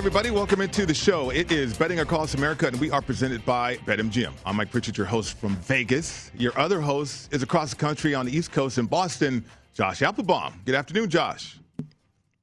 Everybody. Welcome into the show. It is Betting Across America, and we are presented by BetMGM. I'm Mike Pritchard, your host from Vegas. Your other host is across the country on the East Coast in Boston, Josh Applebaum. Good afternoon, Josh.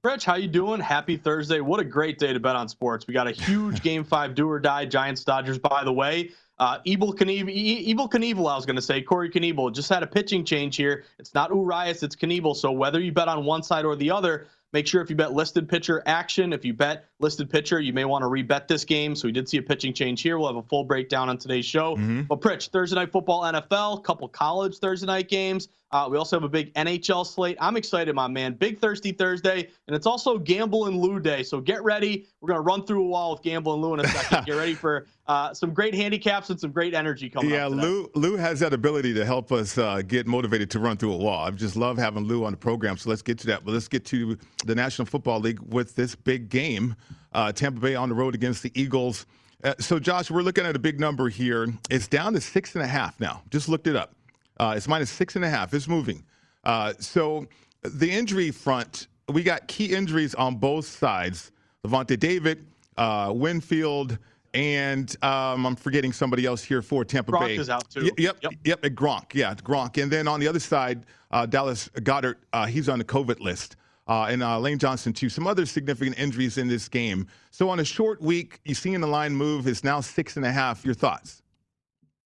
Rich, how you doing? Happy Thursday. What a great day to bet on sports. We got a huge game five do or die Giants Dodgers, by the way. Uh, Evil Knievel, Evil Knievel, I was going to say, Corey Knebel just had a pitching change here. It's not Urias, it's Knebel. So whether you bet on one side or the other, make sure if you bet listed pitcher action, if you bet listed pitcher, you may want to rebet this game. So we did see a pitching change here. We'll have a full breakdown on today's show. Mm-hmm. But Pritch, Thursday night football, NFL, couple college Thursday night games. Uh, we also have a big NHL slate. I'm excited, my man. Big Thirsty Thursday, and it's also Gamble and Lou Day. So get ready. We're gonna run through a wall with Gamble and Lou in a second. get ready for uh, some great handicaps and some great energy coming Yeah, up. Lou Lou has that ability to help us uh, get motivated to run through a wall. I just love having Lou on the program. So let's get to that. But let's get to the National Football League with this big game. Uh, Tampa Bay on the road against the Eagles. Uh, so, Josh, we're looking at a big number here. It's down to six and a half now. Just looked it up. Uh, it's minus six and a half. It's moving. Uh, so, the injury front, we got key injuries on both sides. Lavonte David, uh, Winfield, and um, I'm forgetting somebody else here for Tampa Gronk Bay. is out, too. Y- yep, Yep. yep, Gronk. Yeah, Gronk. And then on the other side, uh, Dallas Goedert, uh, he's on the COVID list. Uh, and uh, Lane Johnson, too. Some other significant injuries in this game. So on a short week, you're seeing the line move. It's now six and a half. Your thoughts?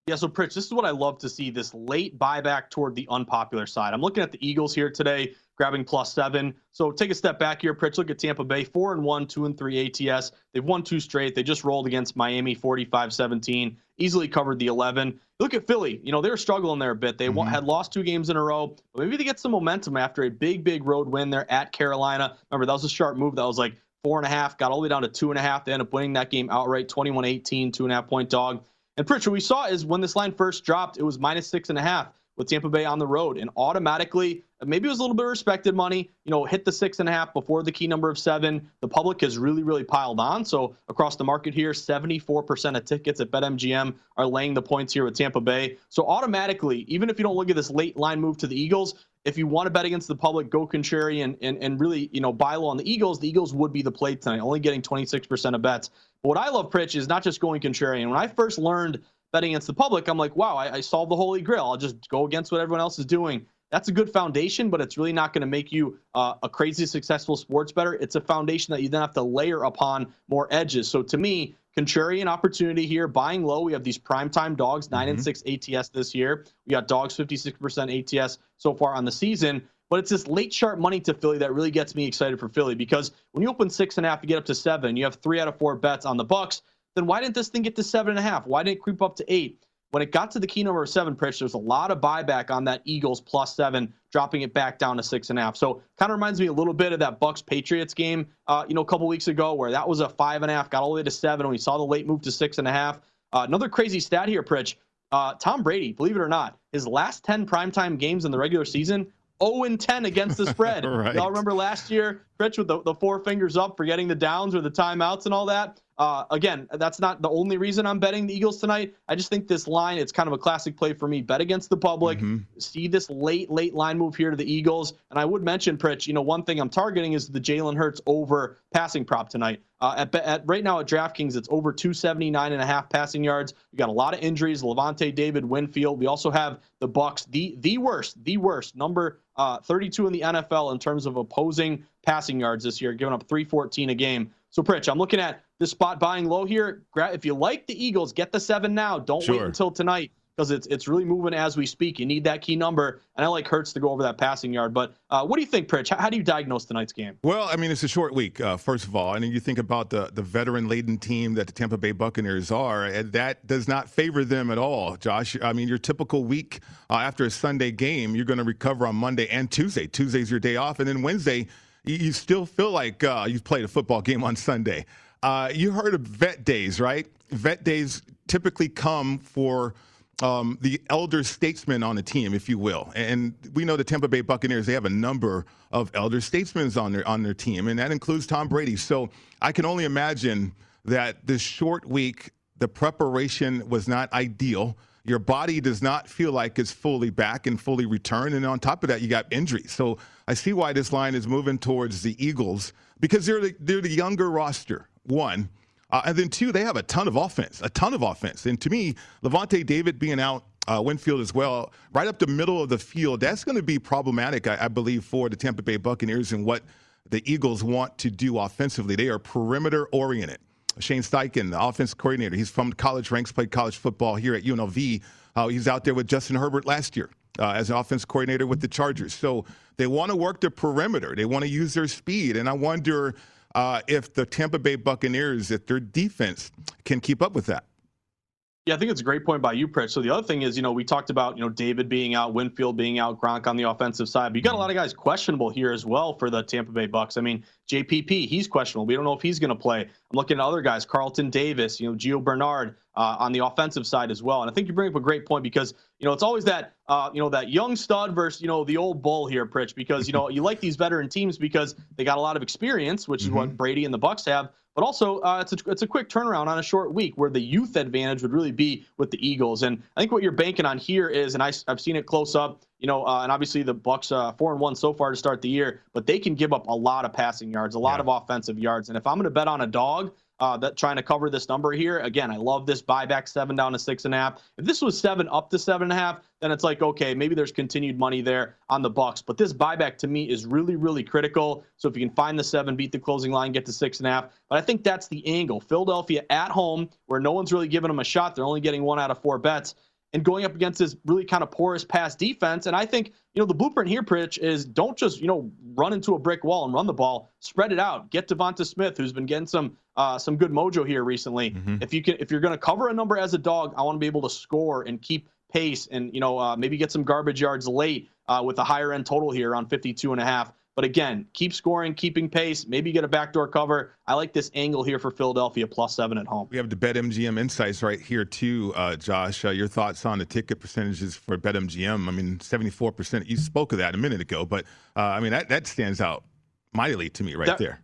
Yeah, so Pritch, this is what I love to see this late buyback toward the unpopular side. I'm looking at the Eagles here today, grabbing plus seven. So take a step back here, Pritch. Look at Tampa Bay, four and one, two and three ATS. They've won two straight. They just rolled against Miami 45 17, easily covered the 11. Look at Philly. You know, they were struggling there a bit. They wa- mm-hmm. had lost two games in a row, but maybe they get some momentum after a big, big road win there at Carolina. Remember, that was a sharp move. That was like four and a half, got all the way down to two and a half. They end up winning that game outright, 21 18, two and a half point dog. And Pritchard, what we saw is when this line first dropped, it was minus six and a half with Tampa Bay on the road. And automatically, maybe it was a little bit of respected money, you know, hit the six and a half before the key number of seven. The public has really, really piled on. So across the market here, 74% of tickets at BetMGM are laying the points here with Tampa Bay. So automatically, even if you don't look at this late line move to the Eagles, if you want to bet against the public, go contrarian and, and really, you know, buy low on the Eagles. The Eagles would be the play tonight, only getting 26% of bets. But what I love, Pritch, is not just going contrarian. When I first learned betting against the public, I'm like, wow, I, I solved the holy grail. I'll just go against what everyone else is doing. That's a good foundation, but it's really not going to make you uh, a crazy successful sports bettor. It's a foundation that you then have to layer upon more edges. So to me, contrarian opportunity here, buying low. We have these primetime dogs, 9 mm-hmm. and six ATS this year. We got dogs 56% ATS so far on the season. But it's this late sharp money to Philly that really gets me excited for Philly because when you open six and a half, you get up to seven. You have three out of four bets on the Bucks. Then why didn't this thing get to seven and a half? Why didn't it creep up to eight? When it got to the key number seven, Pritch, there's a lot of buyback on that Eagles plus seven, dropping it back down to six and a half. So kind of reminds me a little bit of that Bucks Patriots game, uh, you know, a couple weeks ago where that was a five and a half, got all the way to seven, and we saw the late move to six and a half. Uh, another crazy stat here, Pritch. Uh, Tom Brady, believe it or not, his last 10 primetime games in the regular season, 0 and 10 against the spread. right. Y'all remember last year, Rich, with the, the four fingers up for getting the downs or the timeouts and all that? Uh, again, that's not the only reason I'm betting the Eagles tonight. I just think this line, it's kind of a classic play for me. Bet against the public. Mm-hmm. See this late, late line move here to the Eagles. And I would mention, Pritch, you know, one thing I'm targeting is the Jalen Hurts over passing prop tonight. Uh, at, at, right now at DraftKings, it's over 279 and a half passing yards. We got a lot of injuries. Lavonte, David, Winfield. We also have the Bucks, the the worst, the worst number uh, 32 in the NFL in terms of opposing passing yards this year, giving up 314 a game. So, Pritch, I'm looking at the spot buying low here. If you like the Eagles, get the seven now. Don't sure. wait until tonight because it's it's really moving as we speak. You need that key number, and I like Hurts to go over that passing yard. But uh, what do you think, Pritch? How, how, do you diagnose tonight's game? Well, I mean, it's a short week, uh, first of all, and you think about the the veteran laden team that the Tampa Bay Buccaneers are, and that does not favor them at all, Josh. I mean, your typical week uh, after a Sunday game, you're going to recover on Monday and Tuesday. Tuesday's your day off, and then Wednesday. You, still feel like uh, you've played a football game on Sunday. Uh, you heard of vet days, right? Vet days typically come for um, the elder statesmen on the team, if you will. And we know the Tampa Bay Buccaneers, they have a number of elder statesmen on their, on their team, and that includes Tom Brady. So I can only imagine that this short week, the preparation was not ideal. Your body does not feel like it's fully back and fully returned. And on top of that, you got injuries. So I see why this line is moving towards the Eagles because they're the, they're the younger roster one. Uh, and then two, they have a ton of offense, a ton of offense. And to me, Lavonte David being out, uh, Winfield as well, right up the middle of the field, that's going to be problematic, I, I, believe, for the Tampa Bay Buccaneers and what the Eagles want to do offensively. They are perimeter oriented. Shane Steichen, the offense coordinator, he's from college ranks, played college football here at UNLV. Uh, he's out there with Justin Herbert last year uh, as an offense coordinator with the Chargers. So they want to work the perimeter. They want to use their speed. And I wonder uh, if the Tampa Bay Buccaneers, if their defense can keep up with that. Yeah, I think it's a great point by you, Pritch. So the other thing is, you know, we talked about, you know, David being out, Winfield being out, Gronk on the offensive side. But you got a lot of guys questionable here as well for the Tampa Bay Bucks. I mean, JPP, he's questionable. We don't know if he's going to play. I'm looking at other guys, Carlton Davis, you know, Gio Bernard uh, on the offensive side as well. And I think you bring up a great point because, you know, it's always that, uh, you know, that young stud versus, you know, the old bull here, Pritch, because, you know, you like these veteran teams because they got a lot of experience, which is mm-hmm. what Brady and the Bucks have. But also, uh, it's, a, it's a quick turnaround on a short week where the youth advantage would really be with the Eagles. And I think what you're banking on here is, and I, have seen it close up, you know, uh, and obviously the Bucks uh, four and one so far to start the year, but they can give up a lot of passing yards, a lot yeah. of offensive yards. And if I'm going to bet on a dog, uh, that trying to cover this number here. Again, I love this buyback seven down to six and a half. If this was seven up to seven and a half, then it's like okay, maybe there's continued money there on the Bucks. But this buyback to me is really, really critical. So if you can find the seven, beat the closing line, get to six and a half. But I think that's the angle. Philadelphia at home, where no one's really giving them a shot. They're only getting one out of four bets and going up against this really kind of porous pass defense. And I think, you know, the blueprint here, Pritch, is don't just, you know, run into a brick wall and run the ball. Spread it out. Get Devonta Smith, who's been getting some uh, some good mojo here recently. Mm-hmm. If you can if you're gonna cover a number as a dog, I want to be able to score and keep pace and, you know, uh, maybe get some garbage yards late uh, with a higher end total here on 52 and a half. But again, keep scoring, keeping pace. Maybe get a backdoor cover. I like this angle here for Philadelphia plus seven at home. We have the BetMGM insights right here too, uh, Josh. Uh, your thoughts on the ticket percentages for BetMGM? I mean, seventy-four percent. You spoke of that a minute ago, but uh, I mean that that stands out mightily to me right that, there.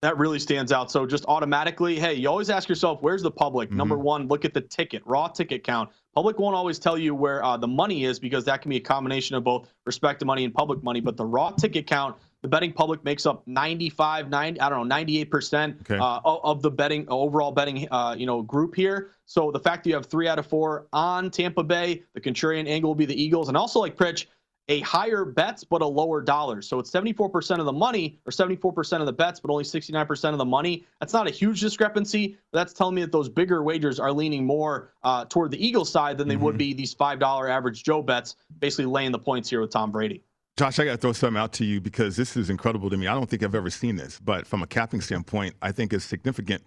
That really stands out. So just automatically, hey, you always ask yourself, where's the public? Mm-hmm. Number one, look at the ticket, raw ticket count. Public won't always tell you where uh, the money is because that can be a combination of both respect to money and public money. But the raw ticket count, the betting public makes up 95, 90, I don't know, 98% okay. uh, of the betting overall betting, uh, you know, group here. So the fact that you have three out of four on Tampa Bay, the contrarian angle will be the Eagles, and also like Pritch, a higher bets but a lower dollar. So it's 74% of the money or 74% of the bets, but only 69% of the money. That's not a huge discrepancy. But that's telling me that those bigger wagers are leaning more uh, toward the Eagles side than they mm-hmm. would be these $5 average Joe bets, basically laying the points here with Tom Brady. Josh, I got to throw something out to you because this is incredible to me. I don't think I've ever seen this, but from a capping standpoint, I think it's significant.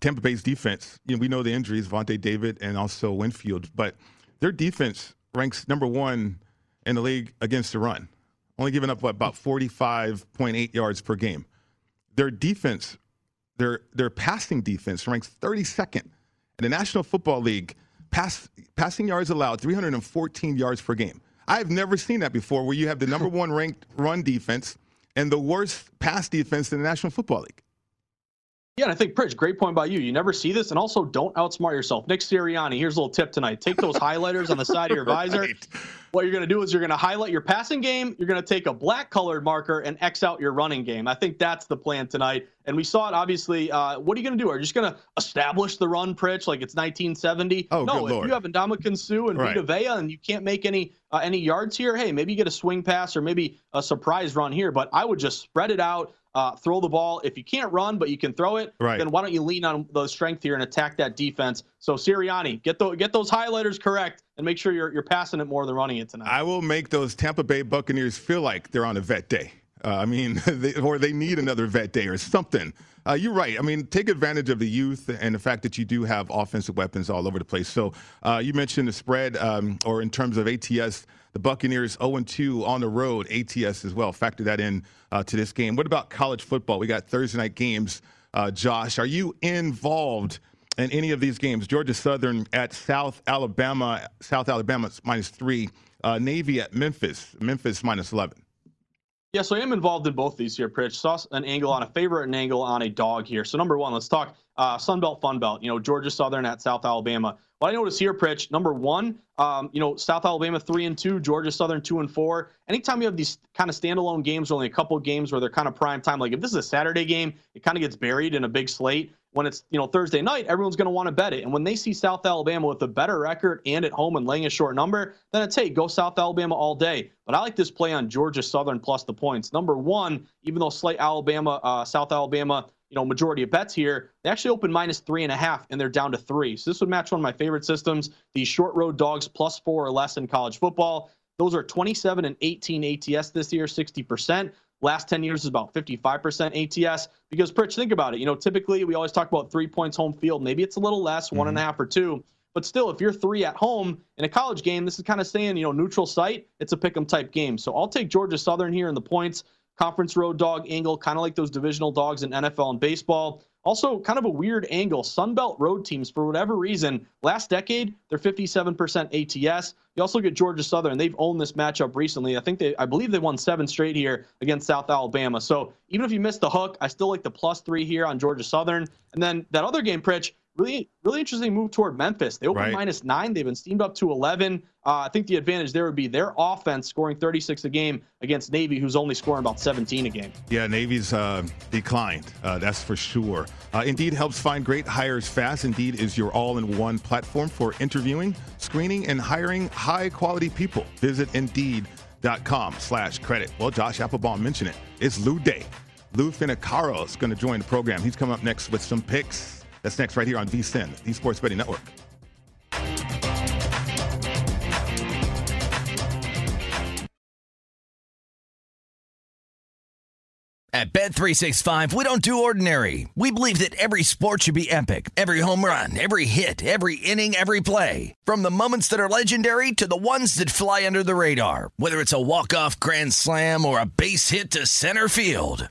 Tampa Bay's defense, you know, we know the injuries, Vontae David and also Winfield, but their defense ranks number one in the league against the run, only giving up what, about 45.8 yards per game. Their defense, their their passing defense ranks 32nd in the National Football League. Pass, passing yards allowed 314 yards per game. I've never seen that before, where you have the number one ranked run defense and the worst pass defense in the National Football League. Yeah, and I think Pritch, great point by you. You never see this, and also don't outsmart yourself. Nick Sirianni, here's a little tip tonight: take those highlighters on the side of your visor. Right. What you're going to do is you're going to highlight your passing game. You're going to take a black colored marker and X out your running game. I think that's the plan tonight. And we saw it obviously. Uh, what are you going to do? Are you just going to establish the run, Pritch, like it's 1970? Oh, no. if Lord. you have Suh and right. Vita Vea and you can't make any uh, any yards here, hey, maybe you get a swing pass or maybe a surprise run here. But I would just spread it out uh, throw the ball. If you can't run, but you can throw it, right. then why don't you lean on the strength here and attack that defense? So Sirianni, get the, get those highlighters correct and make sure you're you're passing it more than running it tonight. I will make those Tampa Bay Buccaneers feel like they're on a vet day. Uh, I mean, they, or they need another vet day or something. Uh, you're right. I mean, take advantage of the youth and the fact that you do have offensive weapons all over the place. So uh, you mentioned the spread, um, or in terms of ATS, the Buccaneers 0-2 on the road, ATS as well. Factor that in uh, to this game. What about college football? We got Thursday night games. Uh, Josh, are you involved in any of these games? Georgia Southern at South Alabama, South Alabama minus three. Uh, Navy at Memphis, Memphis minus 11. Yeah, so I am involved in both these here, Pritch. Saw an angle on a favorite and angle on a dog here. So number one, let's talk uh, Sun Belt, Fun Belt. You know, Georgia Southern at South Alabama. What I notice here, Pritch, number one, um, you know, South Alabama three and two, Georgia Southern two and four. Anytime you have these kind of standalone games, only a couple games where they're kind of prime time, like if this is a Saturday game, it kind of gets buried in a big slate when it's you know Thursday night, everyone's going to want to bet it. And when they see South Alabama with a better record and at home and laying a short number, then it's hey, go South Alabama all day. But I like this play on Georgia Southern plus the points. Number one, even though slight Alabama, uh, South Alabama, know, majority of bets here, they actually open minus three and a half, and they're down to three. So this would match one of my favorite systems: the short road dogs plus four or less in college football. Those are 27 and 18 ATS this year, 60%. Last 10 years is about 55% ATS. Because, Pritch, think about it. You know, typically we always talk about three points home field. Maybe it's a little less, mm-hmm. one and a mm-hmm. half or two. But still, if you're three at home in a college game, this is kind of saying, you know, neutral site, it's a pick 'em type game. So I'll take Georgia Southern here in the points. Conference road dog angle, kind of like those divisional dogs in NFL and baseball. Also, kind of a weird angle. Sunbelt road teams, for whatever reason, last decade, they're 57% ATS. You also get Georgia Southern. They've owned this matchup recently. I think they, I believe they won seven straight here against South Alabama. So even if you missed the hook, I still like the plus three here on Georgia Southern. And then that other game, Pritch, really, really interesting move toward Memphis. They opened right. minus nine. They've been steamed up to 11. Uh, I think the advantage there would be their offense scoring 36 a game against Navy, who's only scoring about 17 a game. Yeah, Navy's uh, declined. Uh, that's for sure. Uh, Indeed helps find great hires fast. Indeed is your all-in-one platform for interviewing, screening, and hiring high-quality people. Visit Indeed.com slash credit. Well, Josh Applebaum mentioned it. It's Lou Day. Lou Finocchiaro is going to join the program. He's coming up next with some picks that's next right here on VSIN, the Sports Betting Network. At Bet365, we don't do ordinary. We believe that every sport should be epic. Every home run, every hit, every inning, every play. From the moments that are legendary to the ones that fly under the radar. Whether it's a walk-off grand slam or a base hit to center field.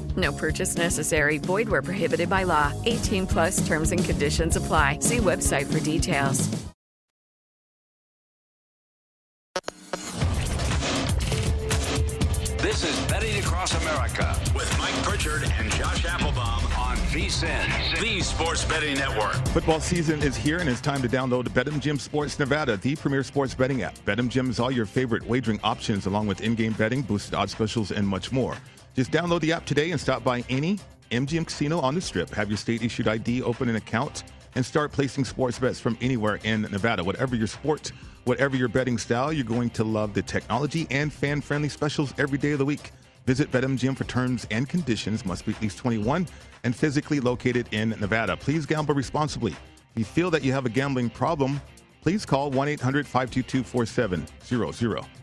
No purchase necessary. Void where prohibited by law. 18 plus terms and conditions apply. See website for details. This is Betting Across America with Mike Pritchard and Josh Applebaum on VSIN, the Sports Betting Network. Football season is here, and it's time to download BetMGM Sports Nevada, the premier sports betting app. BetMGM is all your favorite wagering options, along with in-game betting, boosted odds specials, and much more. Just download the app today and stop by any MGM casino on the strip. Have your state issued ID, open an account, and start placing sports bets from anywhere in Nevada. Whatever your sport, whatever your betting style, you're going to love the technology and fan friendly specials every day of the week. Visit BetMGM for terms and conditions. Must be at least 21 and physically located in Nevada. Please gamble responsibly. If you feel that you have a gambling problem, please call 1 800 522 4700.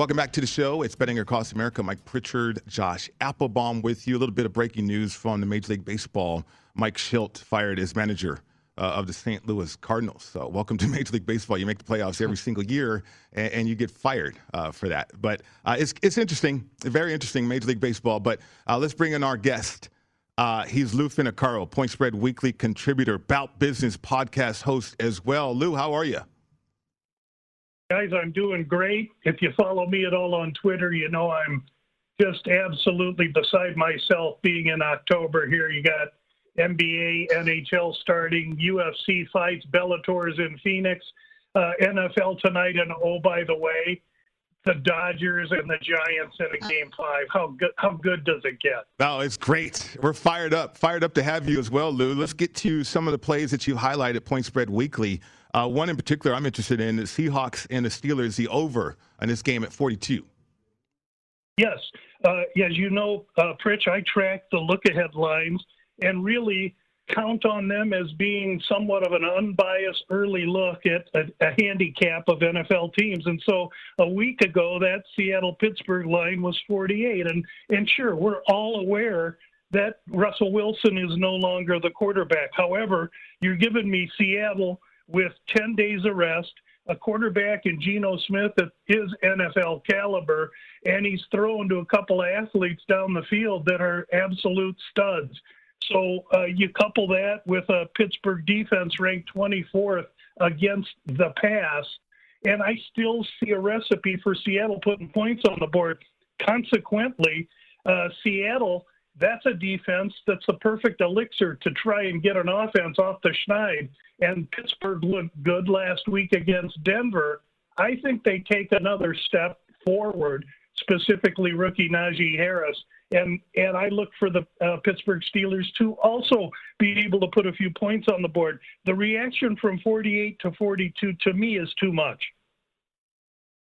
Welcome back to the show. It's Betting Across America. Mike Pritchard, Josh Applebaum with you. A little bit of breaking news from the Major League Baseball. Mike Shildt fired as manager uh, of the St. Louis Cardinals. So, welcome to Major League Baseball. You make the playoffs every single year, and, and you get fired uh, for that. But uh, it's it's interesting, very interesting, Major League Baseball. But uh, let's bring in our guest. Uh, he's Lou Finocchiaro, Point Spread Weekly contributor, Bout Business podcast host as well. Lou, how are you? Guys, I'm doing great. If you follow me at all on Twitter, you know I'm just absolutely beside myself being in October here. You got NBA, NHL starting, UFC fights, Bellator's in Phoenix, uh, NFL tonight, and oh, by the way, the Dodgers and the Giants in a game five. How good how good does it get? Oh, it's great. We're fired up. Fired up to have you as well, Lou. Let's get to some of the plays that you highlight at Point Spread Weekly. Uh, one in particular I'm interested in the Seahawks and the Steelers, the over in this game at 42. Yes. Uh, as you know, uh, Pritch, I track the look ahead lines and really count on them as being somewhat of an unbiased early look at a, a, handicap of NFL teams. And so a week ago, that Seattle Pittsburgh line was 48. And, and sure, we're all aware that Russell Wilson is no longer the quarterback. However, you're giving me Seattle with 10 days of rest, a quarterback in Geno Smith that is NFL caliber, and he's thrown to a couple of athletes down the field that are absolute studs. So uh, you couple that with a Pittsburgh defense ranked 24th against the pass, and I still see a recipe for Seattle putting points on the board. Consequently, uh, Seattle, that's a defense that's the perfect elixir to try and get an offense off the schneid. And Pittsburgh looked good last week against Denver. I think they take another step forward, specifically rookie Najee Harris and and I look for the uh, Pittsburgh Steelers to also be able to put a few points on the board. The reaction from 48 to 42 to me is too much.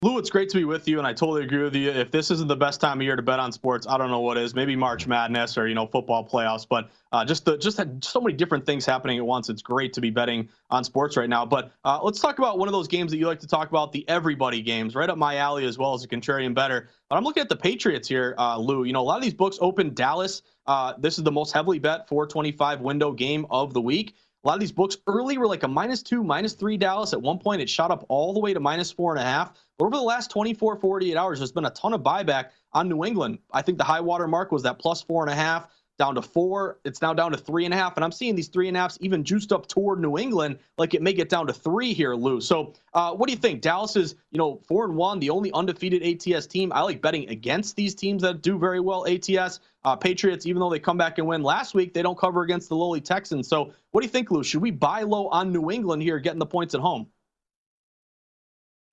Lou, it's great to be with you, and I totally agree with you. If this isn't the best time of year to bet on sports, I don't know what is. Maybe March Madness or you know football playoffs, but uh, just the, just had so many different things happening at once. It's great to be betting on sports right now. But uh, let's talk about one of those games that you like to talk about, the everybody games, right up my alley as well as a contrarian bettor. But I'm looking at the Patriots here, uh, Lou. You know, a lot of these books open Dallas. Uh, this is the most heavily bet 425 window game of the week. A lot of these books early were like a minus two, minus three Dallas. At one point, it shot up all the way to minus four and a half. Over the last 24, 48 hours, there's been a ton of buyback on New England. I think the high water mark was that plus four and a half. down to four. It's now down to three and a half. And I'm seeing these three and a halfs even juiced up toward New England, like it may get down to three here, Lou. So uh, what do you think? Dallas is, you know, four and one, the only undefeated ATS team. I like betting against these teams that do very well ATS. Uh, Patriots, even though they come back and win last week, they don't cover against the lowly Texans. So what do you think, Lou? Should we buy low on New England here, getting the points at home?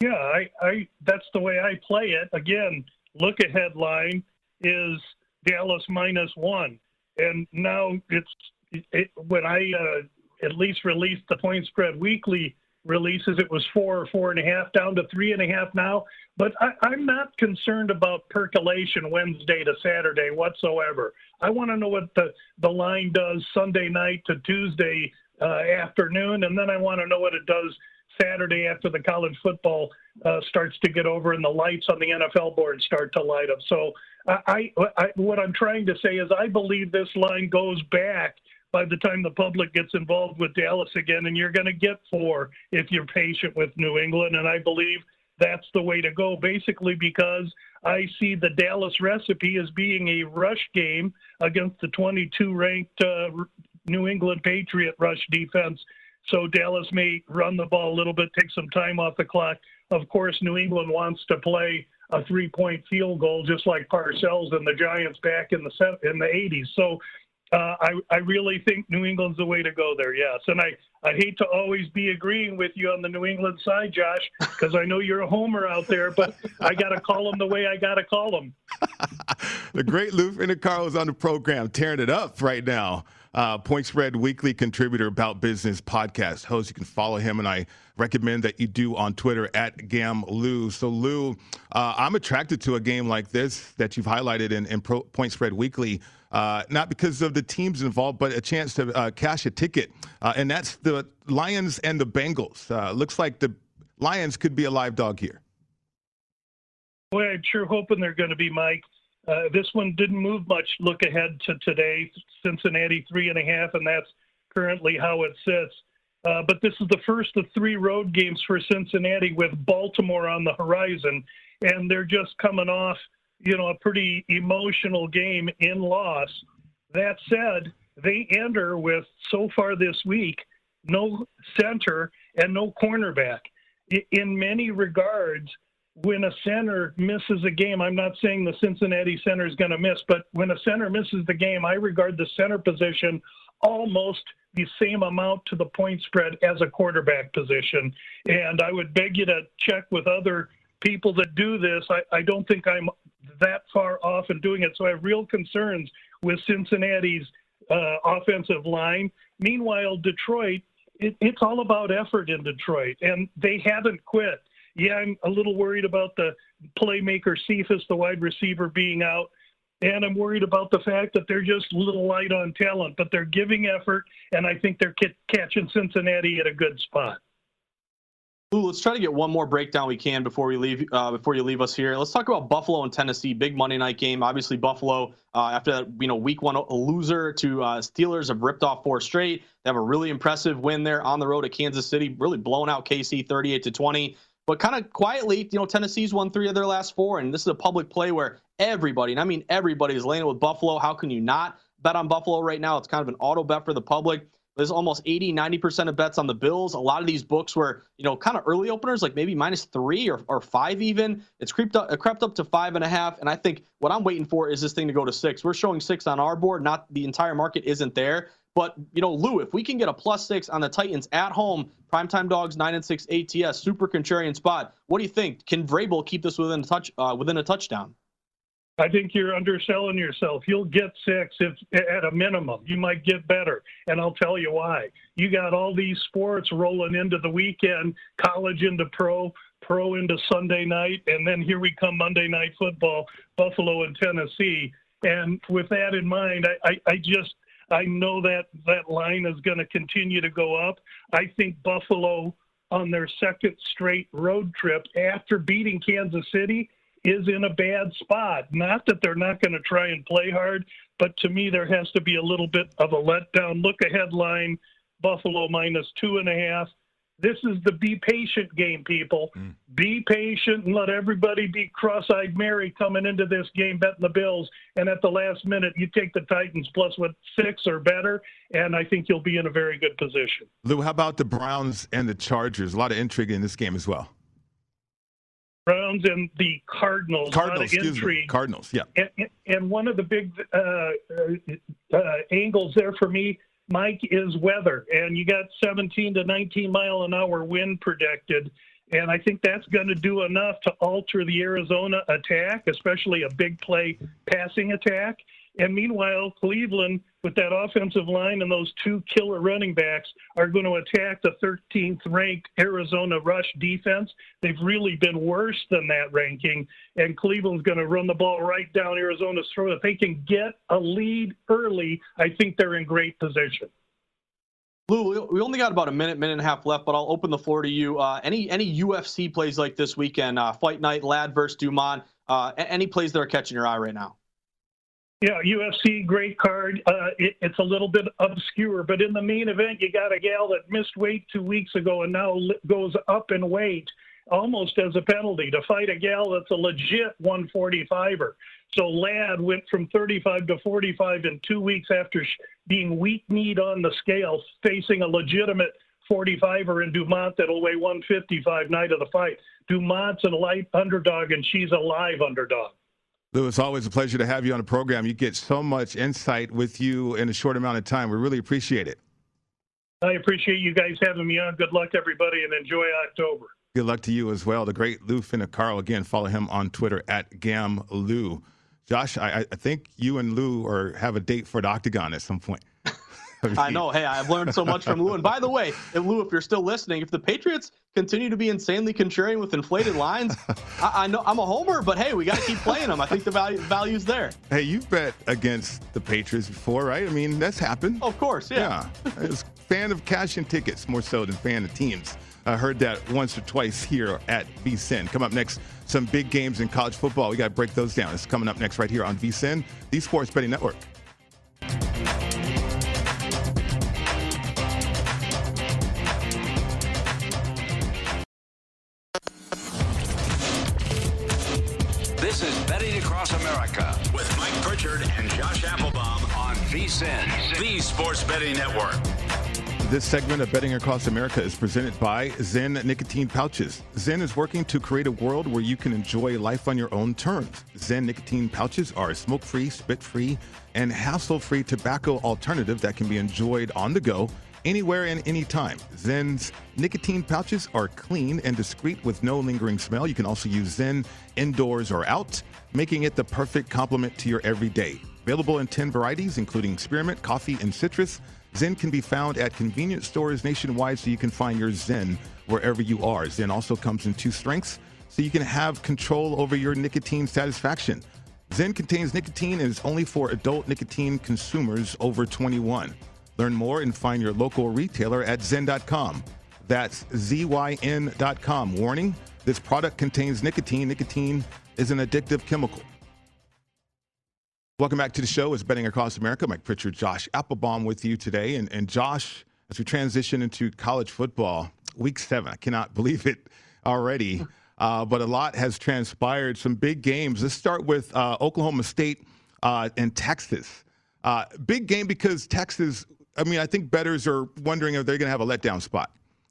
Yeah, I, I that's the way I play it. Again, look ahead line is Dallas minus one, and now it's it, when I uh, at least released the point spread weekly releases, it was four or four and a half down to three and a half now. But I, I'm not concerned about percolation Wednesday to Saturday whatsoever. I want to know what the the line does Sunday night to Tuesday uh, afternoon, and then I want to know what it does Saturday after the college football uh, starts to get over and the lights on the NFL board start to light up. So I, I, what I'm trying to say is I believe this line goes back by the time the public gets involved with Dallas again, and you're going to get four if you're patient with New England. And I believe that's the way to go, basically because I see the Dallas recipe as being a rush game against the 22 ranked uh, New England Patriot rush defense so Dallas may run the ball a little bit, take some time off the clock. Of course, New England wants to play a three-point field goal, just like Parcells and the Giants back in the in the 80s. So uh, I, I really think New England's the way to go there. Yes, and I, I hate to always be agreeing with you on the New England side, Josh, because I know you're a homer out there, but I got to call them the way I got to call them. the great Lou is on the program, tearing it up right now uh, Point Spread Weekly contributor about business podcast host. You can follow him, and I recommend that you do on Twitter at Gam Lou. So, Lou, uh, I'm attracted to a game like this that you've highlighted in, in Pro, Point Spread Weekly. Uh, not because of the teams involved, but a chance to uh, cash a ticket, uh, and that's the Lions and the Bengals. Uh, looks like the Lions could be a live dog here. Boy, I'm sure hoping they're going to be, Mike. Uh, this one didn't move much. Look ahead to today, Cincinnati three and a half, and that's currently how it sits. Uh, but this is the first of three road games for Cincinnati with Baltimore on the horizon, and they're just coming off, you know, a pretty emotional game in loss. That said, they enter with so far this week no center and no cornerback. In many regards, when a center misses a game, I'm not saying the Cincinnati center is going to miss, but when a center misses the game, I regard the center position almost the same amount to the point spread as a quarterback position. And I would beg you to check with other people that do this. I, I don't think I'm that far off in doing it. So I have real concerns with Cincinnati's uh, offensive line. Meanwhile, Detroit, it, it's all about effort in Detroit, and they haven't quit yeah, I'm a little worried about the playmaker Cephus, the wide receiver, being out. And I'm worried about the fact that they're just a little light on talent, but they're giving effort, and I think they're catching Cincinnati at a good spot. Ooh, let's try to get one more breakdown we can before we leave. Uh, before you leave us here, let's talk about Buffalo and Tennessee. Big Monday night game. Obviously, Buffalo uh, after that, you know, week one loser to uh, Steelers have ripped off four straight. They have a really impressive win there on the road at Kansas City, really blowing out KC 38 to 20. But kind of quietly, you know, Tennessee's won three of their last four, and this is a public play where everybody, and I mean everybody, is laying with Buffalo. How can you not bet on Buffalo right now? It's kind of an auto bet for the public. There's almost 80, 90% of bets on the Bills. A lot of these books were, you know, kind of early openers, like maybe minus three or, or five even. It's creeped up, it crept up to five and a half. And I think what I'm waiting for is this thing to go to six. We're showing six on our board, not the entire market isn't there. But you know, Lou, if we can get a plus six on the Titans at home, primetime dogs nine and six ATS, super contrarian spot. What do you think? Can Vrabel keep this within a touch uh, within a touchdown? I think you're underselling yourself. You'll get six if at a minimum. You might get better, and I'll tell you why. You got all these sports rolling into the weekend, college into pro, pro into Sunday night, and then here we come Monday night football, Buffalo and Tennessee. And with that in mind, I, I, I just I know that that line is going to continue to go up. I think Buffalo on their second straight road trip after beating Kansas City is in a bad spot. Not that they're not going to try and play hard, but to me, there has to be a little bit of a letdown. Look ahead line Buffalo minus two and a half. This is the be patient game, people. Mm. Be patient and let everybody be cross-eyed Mary coming into this game betting the Bills. And at the last minute, you take the Titans plus what six or better, and I think you'll be in a very good position. Lou, how about the Browns and the Chargers? A lot of intrigue in this game as well. Browns and the Cardinals. Cardinals, excuse me. Cardinals, yeah. And, and one of the big uh, uh, uh, angles there for me Mike, is weather. And you got 17 to 19 mile an hour wind predicted. And I think that's going to do enough to alter the Arizona attack, especially a big play passing attack. And meanwhile, Cleveland, with that offensive line and those two killer running backs, are going to attack the 13th ranked Arizona rush defense. They've really been worse than that ranking. And Cleveland's going to run the ball right down Arizona's throat. If they can get a lead early, I think they're in great position. Lou, we only got about a minute, minute and a half left, but I'll open the floor to you. Uh, any any UFC plays like this weekend? Uh, Fight Night, Ladd versus Dumont. Uh, any plays that are catching your eye right now? Yeah, UFC, great card. Uh, it, it's a little bit obscure, but in the main event, you got a gal that missed weight two weeks ago and now goes up in weight almost as a penalty to fight a gal that's a legit 145er. So Ladd went from 35 to 45 in two weeks after being weak kneed on the scale, facing a legitimate 45er in Dumont that'll weigh 155 night of the fight. Dumont's a light underdog, and she's a live underdog. Lou, it's always a pleasure to have you on the program. You get so much insight with you in a short amount of time. We really appreciate it. I appreciate you guys having me on. Good luck, everybody, and enjoy October. Good luck to you as well. The great Lou Finocchiaro. Again, follow him on Twitter at GamLou. Josh, I, I think you and Lou are have a date for the Octagon at some point. I know. Hey, I've learned so much from Lou. And by the way, if Lou, if you're still listening, if the Patriots continue to be insanely contrarian with inflated lines, I, I, know I'm a homer, but hey, we got to keep playing them. I think the value value's there. Hey, you've bet against the Patriots before, right? I mean, that's happened. Of course, yeah. Yeah, fan of cash and tickets more so than fan of teams. I heard that once or twice here at VSIN. Come up next, some big games in college football. We got to break those down. It's coming up next right here on VSIN, the Sports Betting Network. Sports Betting Network. This segment of Betting Across America is presented by Zyn Nicotine Pouches. Zyn is working to create a world where you can enjoy life on your own terms. Zyn Nicotine Pouches are a smoke free, spit free, and hassle free tobacco alternative that can be enjoyed on the go anywhere and anytime. Zyn's nicotine pouches are clean and discreet with no lingering smell. You can also use Zyn indoors or out, making it the perfect complement to your everyday. Available in 10 varieties, including spearmint, coffee, and citrus. Zyn can be found at convenience stores nationwide, so you can find your Zyn wherever you are. Zyn also comes in two strengths, so you can have control over your nicotine satisfaction. Zyn contains nicotine and is only for adult nicotine consumers over 21. Learn more and find your local retailer at Zyn.com. That's Z-Y-N.com. Warning, this product contains nicotine. Nicotine is an addictive chemical. Welcome back to the show. It's Betting Across America. Mike Pritchard, Josh Applebaum with you today. And, and Josh, as we transition into college football, week seven, I cannot believe it already. Uh, but a lot has transpired. Some big games. Let's start with uh, Oklahoma State uh, and Texas. Uh, big game because Texas I mean, I think bettors are wondering if they're going to have a letdown spot.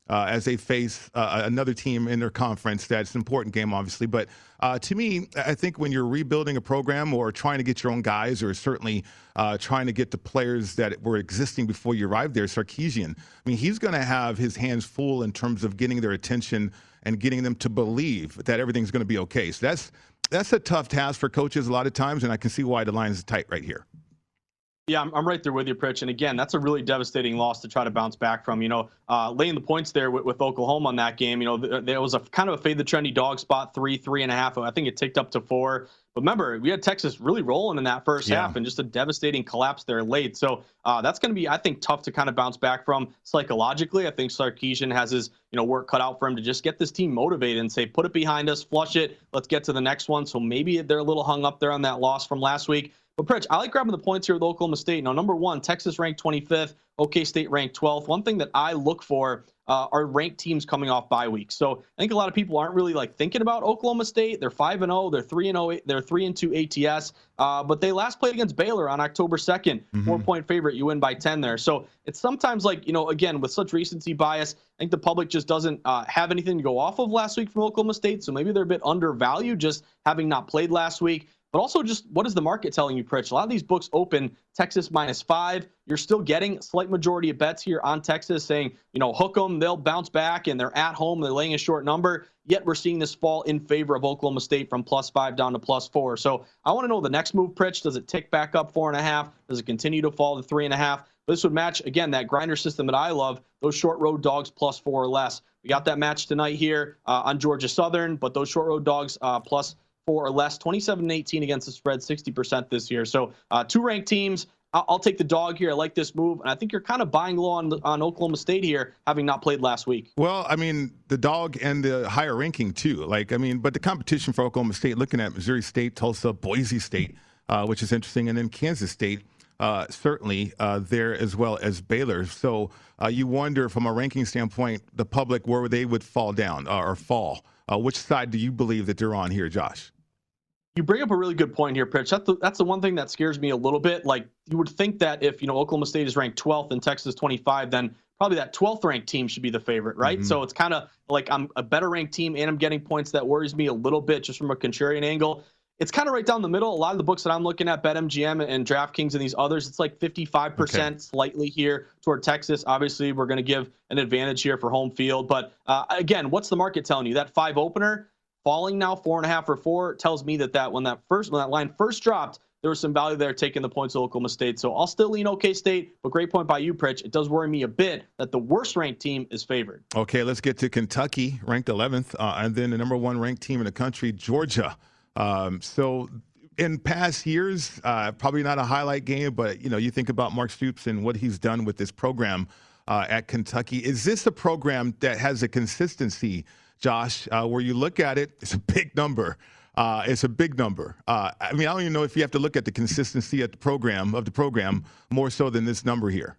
Uh, as they face uh, another team in their conference. That's an important game, obviously. But uh, to me, I think when you're rebuilding a program or trying to get your own guys, or certainly uh, trying to get the players that were existing before you arrived there, Sarkisian, I mean, he's going to have his hands full in terms of getting their attention and getting them to believe that everything's going to be okay. So that's that's a tough task for coaches a lot of times, and I can see why the line is tight right here. Yeah, I'm, I'm right there with you, Pritch. And again, that's a really devastating loss to try to bounce back from. You know, uh, laying the points there with, with, Oklahoma on that game. You know, there was a kind of a fade the trendy dog spot, three, three and a half. I think it ticked up to four. But remember, we had Texas really rolling in that first yeah. half and just a devastating collapse there late. So uh, that's going to be, I think, tough to kind of bounce back from psychologically. I think Sarkisian has his, you know, work cut out for him to just get this team motivated and say, put it behind us, flush it, let's get to the next one. So maybe they're a little hung up there on that loss from last week. But Pritch, I like grabbing the points here with Oklahoma State. Now, number one, Texas ranked 25th, OK State ranked 12th. One thing that I look for uh, are ranked teams coming off bye weeks. So I think a lot of people aren't really like thinking about Oklahoma State. They're five and zero. Oh, they're three and zero. Oh, they're three and two ATS. Uh, but they last played against Baylor on October 2nd. Mm-hmm. Four point favorite. You win by 10 there. So it's sometimes like you know again with such recency bias. I think the public just doesn't uh, have anything to go off of last week from Oklahoma State. So maybe they're a bit undervalued just having not played last week but also just what is the market telling you, Pritch? A lot of these books open Texas minus five. You're still getting slight majority of bets here on Texas saying, you know, hook them, they'll bounce back, and they're at home, they're laying a short number. Yet we're seeing this fall in favor of Oklahoma State from plus five down to plus four. So I want to know the next move, Pritch. Does it tick back up four and a half? Does it continue to fall to three and a half? This would match, again, that grinder system that I love, those short road dogs plus four or less. We got that match tonight here uh, on Georgia Southern, but those short road dogs uh, plus four or less, 27 and 18 against the spread, 60% this year. So uh, two ranked teams. I'll, I'll, take the dog here. I like this move, and I think you're kind of buying low on, on Oklahoma State here, having not played last week. Well, I mean, the dog and the higher ranking too. Like, I mean, but the competition for Oklahoma State, looking at Missouri State, Tulsa, Boise State, uh, which is interesting, and then Kansas State. Uh, certainly uh, there as well as Baylor. So uh, you wonder from a ranking standpoint, the public where they would fall down uh, or fall. Uh, which side do you believe that they're on here, Josh? You bring up a really good point here, Pritch. That's the, that's the one thing that scares me a little bit. Like you would think that if you know Oklahoma State is ranked 12th and Texas 25, then probably that 12th ranked team should be the favorite, right? Mm-hmm. So it's kind of like I'm a better ranked team and I'm getting points. That worries me a little bit just from a contrarian angle. It's kind of right down the middle. A lot of the books that I'm looking at, BetMGM and DraftKings and these others, it's like 55% okay. slightly here toward Texas. Obviously, we're going to give an advantage here for home field. But uh, again, what's the market telling you? That five opener, falling now four and a half or four tells me that that when that first when that line first dropped there was some value there taking the points of Oklahoma State. So I'll still lean OK State, but great point by you, Pritch. It does worry me a bit that the worst ranked team is favored. Okay, let's get to Kentucky, ranked 11th, uh, and then the number one ranked team in the country, Georgia. Um, so in past years, uh, probably not a highlight game, but you know, you think about Mark Stoops and what he's done with this program uh, at Kentucky. Is this a program that has a consistency? Josh, uh, where you look at it, it's a big number. Uh, it's a big number. Uh, I mean, I don't even know if you have to look at the consistency of the program of the program more so than this number here.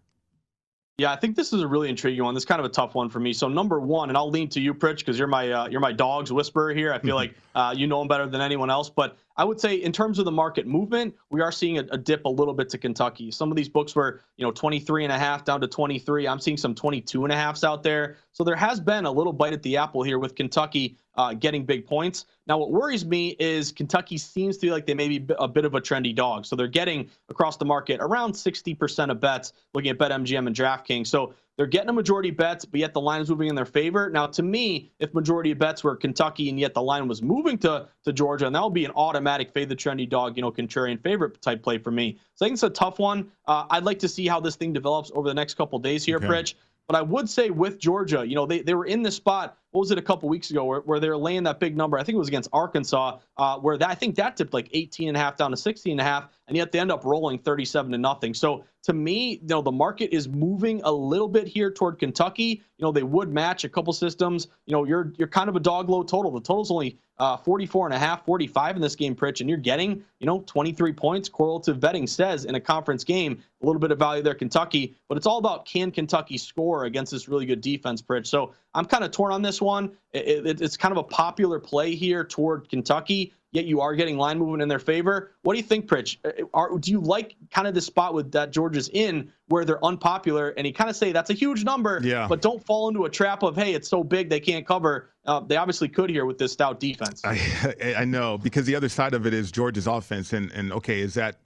Yeah, I think this is a really intriguing one. This is kind of a tough one for me. So number one, and I'll lean to you, Pritch, because you're my uh, you're my dog's whisperer here. I feel like uh, you know him better than anyone else. But I would say in terms of the market movement, we are seeing a, a, dip a little bit to Kentucky. Some of these books were, you know, 23 and a half down to 23. I'm seeing some 22 and a halfs out there. So there has been a little bite at the apple here with Kentucky uh, getting big points. Now, what worries me is Kentucky seems to be like they may be a bit of a trendy dog. So they're getting across the market around 60% of bets looking at BetMGM and DraftKings. So they're getting a majority bets, but yet the line is moving in their favor. Now, to me, if majority of bets were Kentucky and yet the line was moving to, to Georgia, and that would be an automatic fade the trendy dog, you know, contrarian favorite type play for me. So I think it's a tough one. Uh, I'd like to see how this thing develops over the next couple days here, okay. Pritch. But I would say with Georgia, you know, they, they were in this spot what was it a couple weeks ago where, where they were laying that big number? I think it was against Arkansas, uh, where that I think that tipped like 18 and a half down to 16 and a half, and yet they end up rolling 37 to nothing. So to me, you know, the market is moving a little bit here toward Kentucky. You know, they would match a couple systems. You know, you're you're kind of a dog low total. The total's only uh, 44 and a half, 45 in this game, Pritch, and you're getting, you know, 23 points. Correlative betting says in a conference game, a little bit of value there, Kentucky, but it's all about can Kentucky score against this really good defense, Pritch. So I'm kind of torn on this one. It, it, it's kind of a popular play here toward Kentucky, yet you are getting line movement in their favor. What do you think, Pritch? Uh, are, do you like kind of the spot with that Georgia's in where they're unpopular and you kind of say that's a huge number, yeah. but don't fall into a trap of, hey, it's so big they can't cover. Uh, they obviously could here with this stout defense. I, I know because the other side of it is Georgia's offense. And, and okay, is that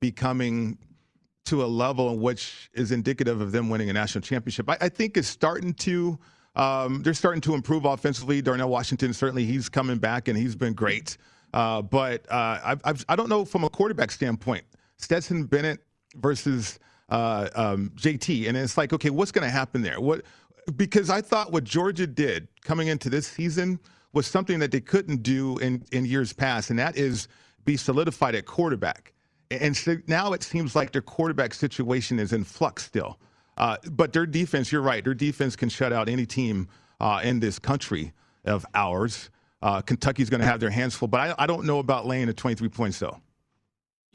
becoming to a level in which is indicative of them winning a national championship? I, I think it's starting to – um, they're starting to improve offensively. Darnell Washington, certainly, he's coming back and he's been great. Uh, but uh, I've, I've, I do not know from a quarterback standpoint, Stetson Bennett versus uh, um, JT, and it's like, okay, what's going to happen there? What? Because I thought what Georgia did coming into this season was something that they couldn't do in, in years past, and that is be solidified at quarterback. And so now it seems like their quarterback situation is in flux still. Uh, but their defense, you're right, their defense can shut out any team uh, in this country of ours. Uh, Kentucky's going to have their hands full, but I, I, don't know about laying the 23 points though.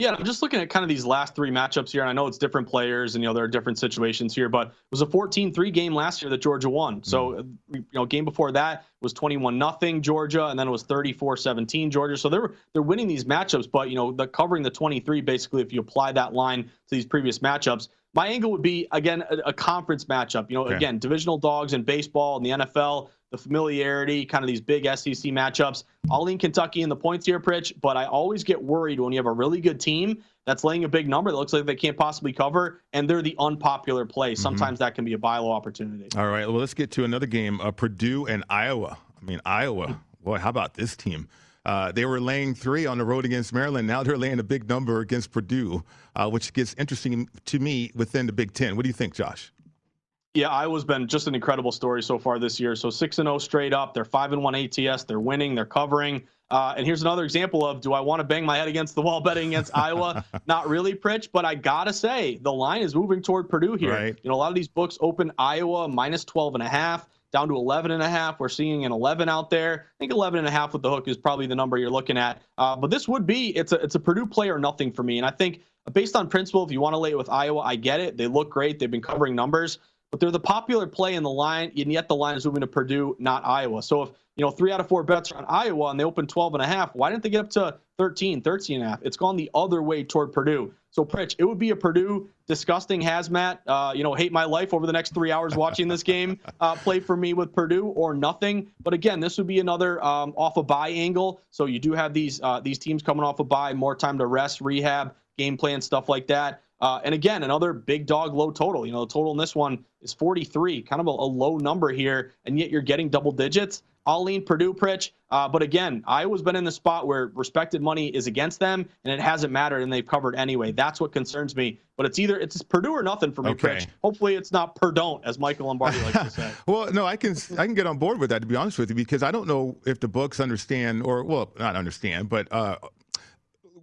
Yeah, I'm just looking at kind of these last three matchups here, and I know it's different players, and you know there are different situations here, but it was a 14-3 game last year that Georgia won. So, mm. you know, game before that was 21 nothing Georgia, and then it was 34-17 Georgia. So they're they're winning these matchups, but you know, the covering the 23 basically, if you apply that line to these previous matchups, my angle would be again a, a conference matchup. You know, okay. again, divisional dogs in baseball and the NFL the familiarity, kind of these big SEC matchups. I'll lean Kentucky in the points here, Pritch, but I always get worried when you have a really good team that's laying a big number that looks like they can't possibly cover, and they're the unpopular play. Mm-hmm. Sometimes mm-hmm. that can be a buy low opportunity. All right, well, let's get to another game uh, Purdue and Iowa. I mean, Iowa, boy, how about this team? Uh, they were laying three on the road against Maryland. Now they're laying a big number against Purdue, uh, which gets interesting to me within the Big Ten. What do you think, Josh? Yeah, Iowa's been just an incredible story so far this year. So six and zero straight up. They're five and one ATS. They're winning. They're covering. Uh, and here's another example of do I want to bang my head against the wall betting against Iowa? Not really, Pritch, but I gotta say the line is moving toward Purdue here. Right. You know, a lot of these books open Iowa minus 12 and a half down to 11 and a half. We're seeing an 11 out there. I think 11 and a half with the hook is probably the number you're looking at. Uh, but this would be it's a it's a Purdue play or nothing for me. And I think based on principle, if you want to lay it with Iowa, I get it. They look great. They've been covering numbers but they're the popular play in the line, and yet the line is moving to Purdue, not Iowa. So if you know three out of four bets are on Iowa and they open 12 and a half, why didn't they get up to 13, 13 and a half? It's gone the other way toward Purdue. So Pritch, it would be a Purdue disgusting hazmat. Uh, you know, hate my life over the next three hours watching this game. Uh, play for me with Purdue or nothing. But again, this would be another um, off a bye angle. So you do have these uh, these teams coming off a bye, more time to rest, rehab, game plan, stuff like that. Uh, and again, another big dog low total. You know, the total in this one is 43, kind of a, a low number here, and yet you're getting double digits. I'll lean Purdue, Pritch. Uh, but again, Iowa's been in the spot where respected money is against them, and it hasn't mattered, and they've covered anyway. That's what concerns me. But it's either it's Purdue or nothing for me, okay. Pritch. Hopefully, it's not Purdue, as Michael Lombardi likes to say. well, no, I can I can get on board with that to be honest with you, because I don't know if the books understand or well, not understand, but uh,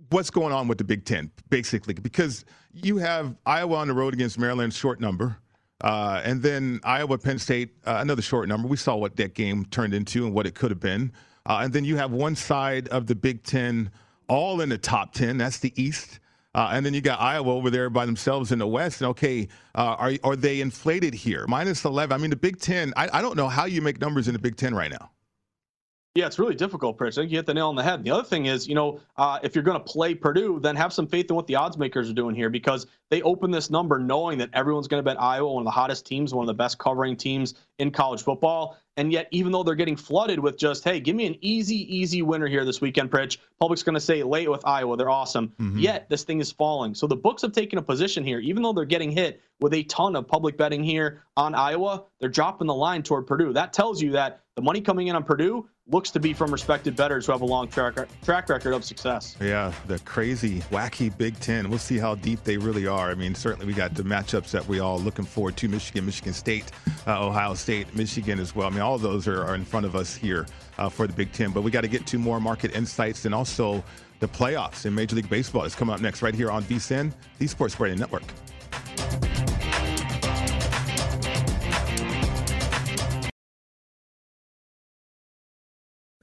what's going on with the Big Ten, basically, because you have Iowa on the road against Maryland, short number. Uh, and then Iowa, Penn State, uh, another short number. We saw what that game turned into and what it could have been. Uh, and then you have one side of the Big Ten all in the top 10. That's the East. Uh, and then you got Iowa over there by themselves in the West. And okay, uh, are, are they inflated here? Minus 11. I mean, the Big Ten, I, I don't know how you make numbers in the Big Ten right now. Yeah, it's really difficult, Pritch. I think you hit the nail on the head. The other thing is, you know, uh, if you're going to play Purdue, then have some faith in what the odds makers are doing here because they open this number knowing that everyone's going to bet Iowa, one of the hottest teams, one of the best covering teams in college football. And yet, even though they're getting flooded with just, hey, give me an easy, easy winner here this weekend, Pritch, public's going to say late with Iowa. They're awesome. Mm-hmm. Yet, this thing is falling. So the books have taken a position here, even though they're getting hit with a ton of public betting here on Iowa, they're dropping the line toward Purdue. That tells you that the money coming in on Purdue looks to be from respected bettors who have a long track, track record of success. Yeah, the crazy, wacky Big Ten. We'll see how deep they really are. I mean, certainly we got the matchups that we all looking forward to: Michigan, Michigan State, uh, Ohio State, Michigan as well. I mean, all those are, are in front of us here uh, for the Big Ten. But we got to get to more market insights and also the playoffs in Major League Baseball is coming up next right here on VSIN, the Sports Betting Network.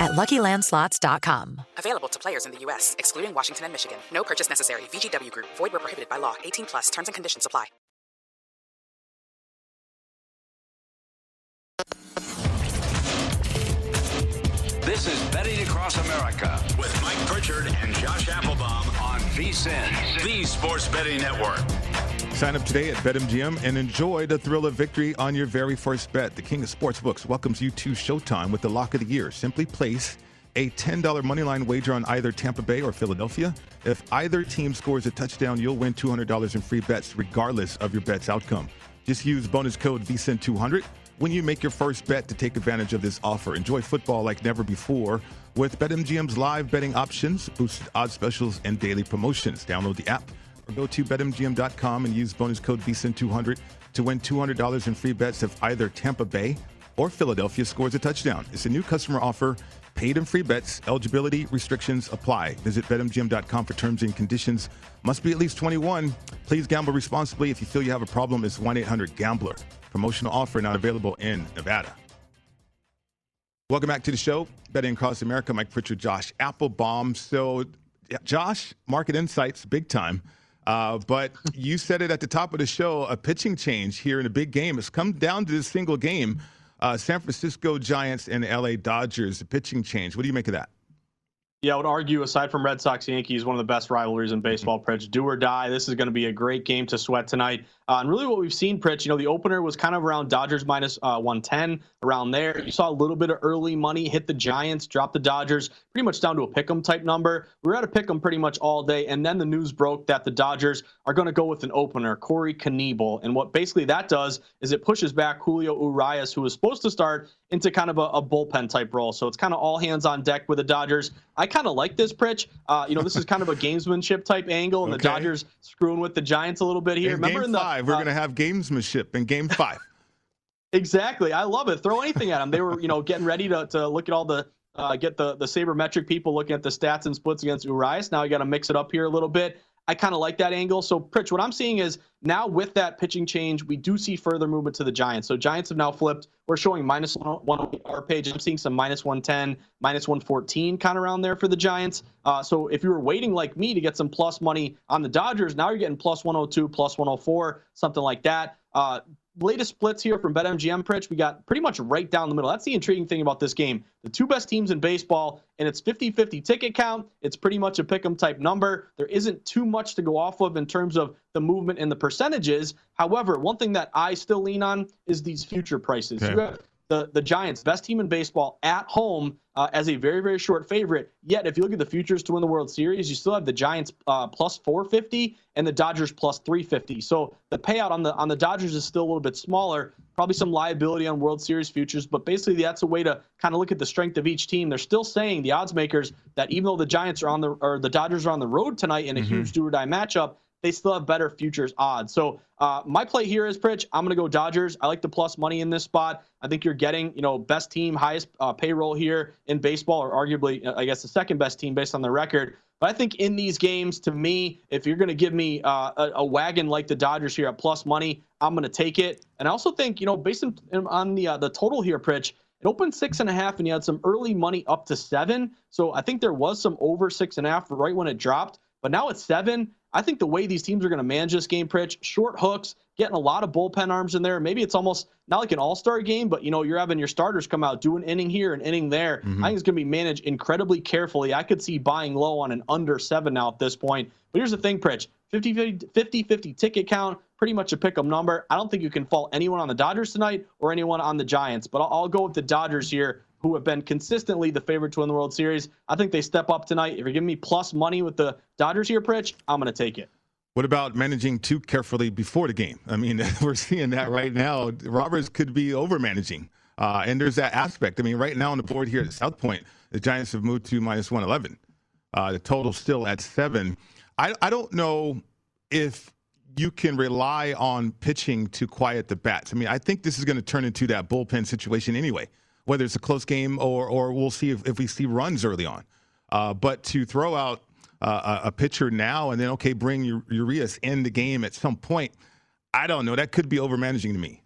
at LuckyLandSlots.com. Available to players in the U.S., excluding Washington and Michigan. No purchase necessary. VGW Group. Void where prohibited by law. 18 plus. Terms and conditions apply. This is Betting Across America with Mike Pritchard and Josh Applebaum on VSIN, the Sports Betting Network. Sign up today at BetMGM and enjoy the thrill of victory on your very first bet. The King of Sportsbooks welcomes you to Showtime with the lock of the year. Simply place a $10 moneyline wager on either Tampa Bay or Philadelphia. If either team scores a touchdown, you'll win $200 in free bets, regardless of your bet's outcome. Just use bonus code VSIN200 when you make your first bet to take advantage of this offer. Enjoy football like never before with BetMGM's live betting options, boosted odds specials, and daily promotions. Download the app or go to betmgm.com and use bonus code VSIN200 to win $200 in free bets if either Tampa Bay or Philadelphia scores a touchdown. It's a new customer offer, paid and free bets. Eligibility restrictions apply. Visit betmgm.com for terms and conditions. Must be at least 21. Please gamble responsibly. If you feel you have a problem, it's 1 800 Gambler. Promotional offer not available in Nevada. Welcome back to the show, Betting Across America. Mike Pritchard, Josh Applebaum. So, Josh, market insights, big time. Uh, but you said it at the top of the show a pitching change here in a big game. It's come down to this single game uh, San Francisco Giants and LA Dodgers, a pitching change. What do you make of that? Yeah, I would argue, aside from Red Sox Yankees, one of the best rivalries in baseball, Pritch. Do or die. This is going to be a great game to sweat tonight. Uh, and really, what we've seen, Pritch, you know, the opener was kind of around Dodgers minus, uh, 110, around there. You saw a little bit of early money hit the Giants, drop the Dodgers, pretty much down to a pick 'em type number. We were at a pick 'em pretty much all day. And then the news broke that the Dodgers are going to go with an opener, Corey Knebel. And what basically that does is it pushes back Julio Urias, who was supposed to start, into kind of a, a bullpen type role. So it's kind of all hands on deck with the Dodgers. I kind of like this, Pritch. Uh, you know, this is kind of a gamesmanship type angle, and okay. the Dodgers screwing with the Giants a little bit here. In Remember game in the, five, we're uh, going to have gamesmanship in game five. exactly. I love it. Throw anything at them. They were, you know, getting ready to, to look at all the uh, get the the sabermetric people looking at the stats and splits against Urias. Now you got to mix it up here a little bit. I kind of like that angle. So, Pritch, what I'm seeing is now with that pitching change, we do see further movement to the Giants. So, Giants have now flipped. We're showing minus one on our page. I'm seeing some minus 110, minus 114 kind of around there for the Giants. Uh, so, if you were waiting like me to get some plus money on the Dodgers, now you're getting plus 102, plus 104, something like that. Uh, latest splits here from BetMGM, Pritch, we got pretty much right down the middle. That's the intriguing thing about this game. The two best teams in baseball, and it's 50 50 ticket count. It's pretty much a pick 'em type number. There isn't too much to go off of in terms of the movement and the percentages. However, one thing that I still lean on is these future prices. Okay. You have the, the Giants, best team in baseball at home uh, as a very, very short favorite. Yet, if you look at the futures to win the World Series, you still have the Giants uh, plus 450 and the Dodgers plus 350. So the payout on the on the Dodgers is still a little bit smaller. Probably some liability on World Series futures, but basically that's a way to kind of look at the strength of each team. They're still saying the odds makers that even though the Giants are on the or the Dodgers are on the road tonight in a mm-hmm. huge do or die matchup, they still have better futures odds. So uh, my play here is Pritch. I'm going to go Dodgers. I like the plus money in this spot. I think you're getting, you know, best team, highest uh, payroll here in baseball, or arguably, uh, I guess, the second best team based on the record. But I think in these games, to me, if you're going to give me uh, a, a, wagon like the Dodgers here at plus money, I'm going to take it. And I also think, you know, based on, on the uh, the total here, Pritch, it opened six and a half, and you had some early money up to seven. So I think there was some over six and a half right when it dropped. But now it's seven. I think the way these teams are going to manage this game, Pritch, short hooks, getting a lot of bullpen arms in there. Maybe it's almost not like an all-star game, but you know you're having your starters come out, do an inning here, an inning there. Mm-hmm. I think it's going to be managed incredibly carefully. I could see buying low on an under seven now at this point. But here's the thing, Pritch: 50-50 ticket count, pretty much a pick 'em number. I don't think you can fault anyone on the Dodgers tonight or anyone on the Giants, but I'll, I'll go with the Dodgers here who have been consistently the favorite to win the World Series. I think they step up tonight. If you're giving me plus money with the Dodgers here, Pritch, I'm going to take it. What about managing too carefully before the game? I mean, we're seeing that right now. Roberts could be over managing. Uh, and there's that aspect. I mean, right now on the board here at South Point, the Giants have moved to minus 111. Uh, the total still at seven. I, I don't know if you can rely on pitching to quiet the bats. I mean, I think this is going to turn into that bullpen situation anyway, whether it's a close game or, or we'll see if, if we see runs early on. Uh, but to throw out uh, a pitcher now and then, okay, bring Urias in the game at some point, I don't know. That could be over managing to me.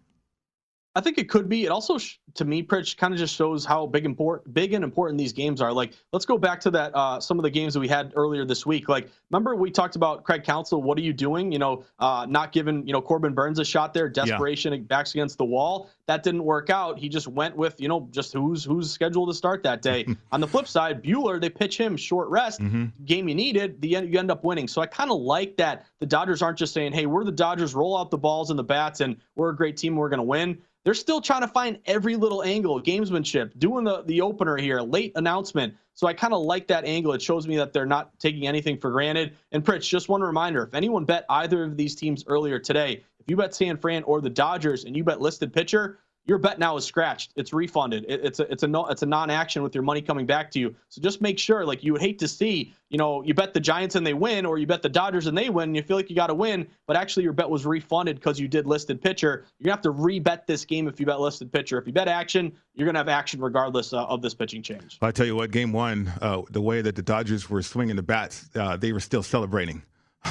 I think it could be. It also, to me, Pritch, kind of just shows how big important, big and important these games are. Like, let's go back to that. Uh, some of the games that we had earlier this week. Like, remember we talked about Craig Counsell. What are you doing? You know, uh, not giving you know Corbin Burnes a shot there. Desperation, yeah. backs against the wall. That didn't work out. He just went with you know just who's who's scheduled to start that day. On the flip side, Buehler they pitch him short rest. Mm-hmm. Game you needed, the end you end up winning. So I kind of like that. The Dodgers aren't just saying, "Hey, we're the Dodgers. Roll out the balls and the bats, and we're a great team. We're going to win." They're still trying to find every little angle, of gamesmanship, doing the, the opener here, late announcement. So I kind of like that angle. It shows me that they're not taking anything for granted. And Pritch, just one reminder if anyone bet either of these teams earlier today, if you bet San Fran or the Dodgers and you bet listed pitcher, your bet now is scratched. It's refunded. It, it's a it's a no, it's a non-action with your money coming back to you. So just make sure, like you would hate to see, you know, you bet the Giants and they win, or you bet the Dodgers and they win, and you feel like you got to win, but actually your bet was refunded because you did listed pitcher. You're gonna have to rebet this game if you bet listed pitcher. If you bet action, you're gonna have action regardless uh, of this pitching change. I tell you what, game one, uh, the way that the Dodgers were swinging the bats, uh, they were still celebrating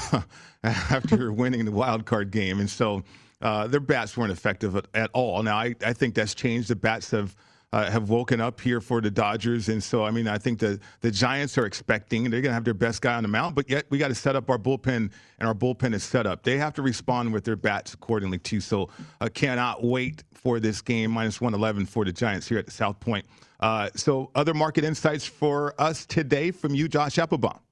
after winning the wild card game, and so uh, their bats weren't effective at, at all. Now, I, I, think that's changed. The bats have uh, have woken up here for the Dodgers, and so I mean, I think the the Giants are expecting they're going to have their best guy on the mound, but yet we got to set up our bullpen, and our bullpen is set up. They have to respond with their bats accordingly too. So I uh, cannot wait for this game minus one eleven for the Giants here at the South Point. Uh, so other market insights for us today from you, Josh Applebaum.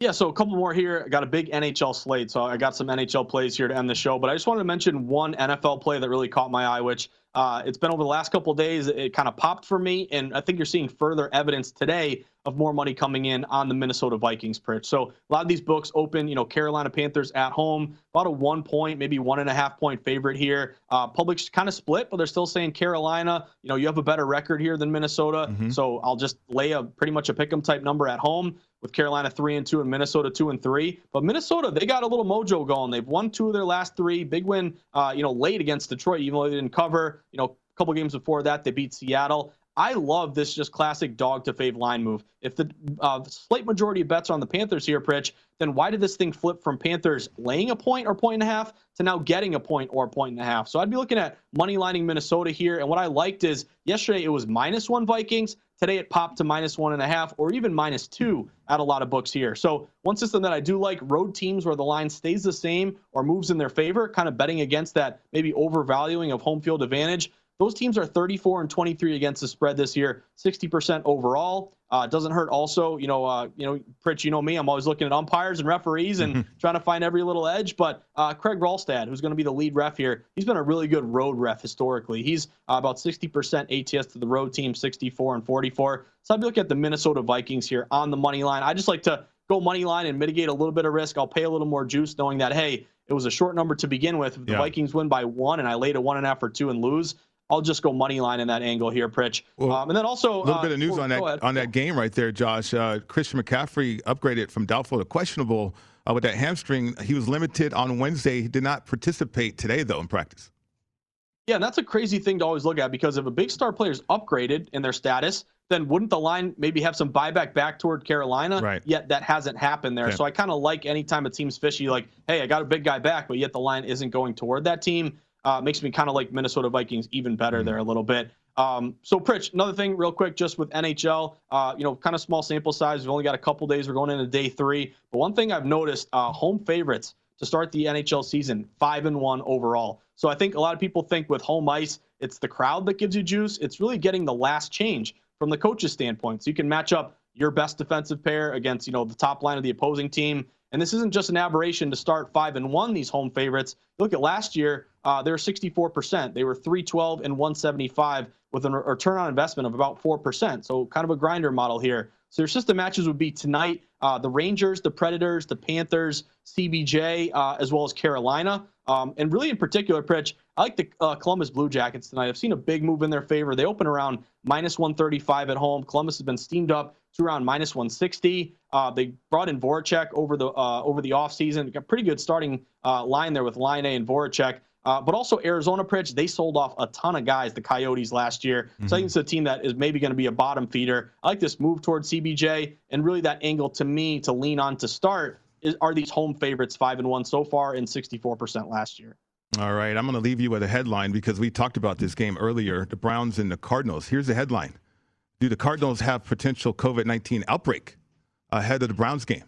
Yeah, so a couple more here. I got a big NHL slate, so I got some NHL plays here to end the show. But I just wanted to mention one NFL play that really caught my eye, which uh, it's been over the last couple days. It kind of popped for me, and I think you're seeing further evidence today of more money coming in on the Minnesota Vikings Pritch. So a lot of these books open, you know, Carolina Panthers at home, about a one point, maybe one and a half point favorite here. Uh, public's kind of split, but they're still saying Carolina, you know, you have a better record here than Minnesota. Mm-hmm. So I'll just lay a pretty much a pick 'em type number at home with Carolina three and two and Minnesota two and three. But Minnesota, they got a little mojo going. They've won two of their last three. Big win, uh, you know, late against Detroit, even though they didn't cover. You know, a couple games before that, they beat Seattle. I love this just classic dog to fave line move. If the uh, slight majority of bets are on the Panthers here, Pritch, then why did this thing flip from Panthers laying a point or point and a half to now getting a point or a point and a half? So I'd be looking at money lining Minnesota here. And what I liked is yesterday it was minus one Vikings. Today it popped to minus one and a half or even minus two at a lot of books here. So one system that I do like road teams where the line stays the same or moves in their favor, kind of betting against that maybe overvaluing of home field advantage. Those teams are 34 and 23 against the spread this year, 60% overall. Uh, doesn't hurt. Also, you know, uh, you know, Pritch, you know me. I'm always looking at umpires and referees and trying to find every little edge. But uh, Craig Wrolstad, who's going to be the lead ref here, he's been a really good road ref historically. He's uh, about 60% ATS to the road team, 64 and 44. So I'd be looking at the Minnesota Vikings here on the money line. I just like to go money line and mitigate a little bit of risk. I'll pay a little more juice, knowing that hey, it was a short number to begin with. If the yeah. Vikings win by one and I laid a one and a half or two and lose, I'll just go money line in that angle here, Pritch. Well, um, and then also a little uh, bit of news on that on that game right there, Josh. Uh, Christian McCaffrey upgraded from doubtful to questionable uh, with that hamstring. He was limited on Wednesday. He did not participate today, though, in practice. Yeah, and that's a crazy thing to always look at because if a big star player is upgraded in their status, then wouldn't the line maybe have some buyback back toward Carolina? Right. Yet that hasn't happened there. Okay. So I kind of like anytime a team's fishy, like, hey, I got a big guy back, but yet the line isn't going toward that team. Uh, makes me kind of like Minnesota Vikings even better mm-hmm. there a little bit. Um, so, Pritch, another thing, real quick, just with NHL, uh, you know, kind of small sample size. We've only got a couple days. We're going into day three. But one thing I've noticed, uh, home favorites to start the NHL season, five and one overall. So I think a lot of people think with home ice, it's the crowd that gives you juice. It's really getting the last change from the coach's standpoint. So you can match up your best defensive pair against, you know, the top line of the opposing team And this isn't just an aberration to start five and one. These home favorites. Look at last year; uh, they were 64%. They were 312 and 175 with a return on investment of about four percent. So kind of a grinder model here. So your system matches would be tonight uh, the Rangers, the Predators, the Panthers, CBJ, uh, as well as Carolina. Um, and really, in particular, Pritch, I like the uh, Columbus Blue Jackets tonight. I've seen a big move in their favor. They open around minus 135 at home. Columbus has been steamed up around minus 160. Uh, they brought in Voracek over the uh, over the offseason. Got pretty good starting uh, line there with Laine and Voracek. Uh, but also Arizona Pritch, they sold off a ton of guys, the Coyotes last year. Mm-hmm. So I think it's a team that is maybe going to be a bottom feeder. I like this move towards CBJ and really that angle to me to lean on to start is, are these home favorites five and one so far and 64% last year. All right, I'm going to leave you with a headline because we talked about this game earlier, the Browns and the Cardinals. Here's the headline: Do the Cardinals have potential COVID-19 outbreak ahead of the Browns game?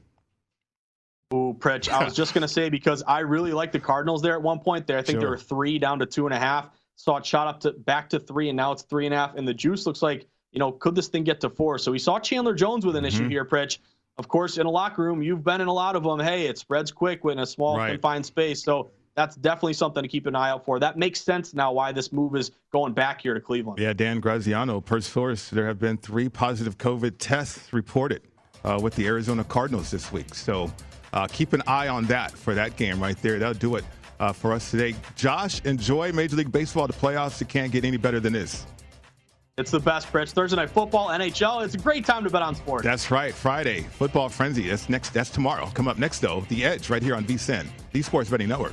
Ooh, Pritch. I was just going to say because I really like the Cardinals there at one point there. I think sure. there were three down to two and a half. Saw it shot up to back to three, and now it's three and a half. And the juice looks like, you know, could this thing get to four? So we saw Chandler Jones with an mm-hmm. issue here, Pritch. Of course, in a locker room, you've been in a lot of them. Hey, it spreads quick in a small right. confined space. So that's definitely something to keep an eye out for. That makes sense now why this move is going back here to Cleveland. Yeah, Dan Graziano, per source, there have been three positive COVID tests reported uh, with the Arizona Cardinals this week. So uh, keep an eye on that for that game right there. That'll do it uh, for us today. Josh, enjoy Major League Baseball, the playoffs. It can't get any better than this. It's the best, Pritch. Thursday night football, NHL. It's a great time to bet on sports. That's right. Friday, football frenzy. That's next. That's tomorrow. Come up next, though, the Edge right here on VSIN, the Sports Betting Network.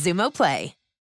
Xumo Play.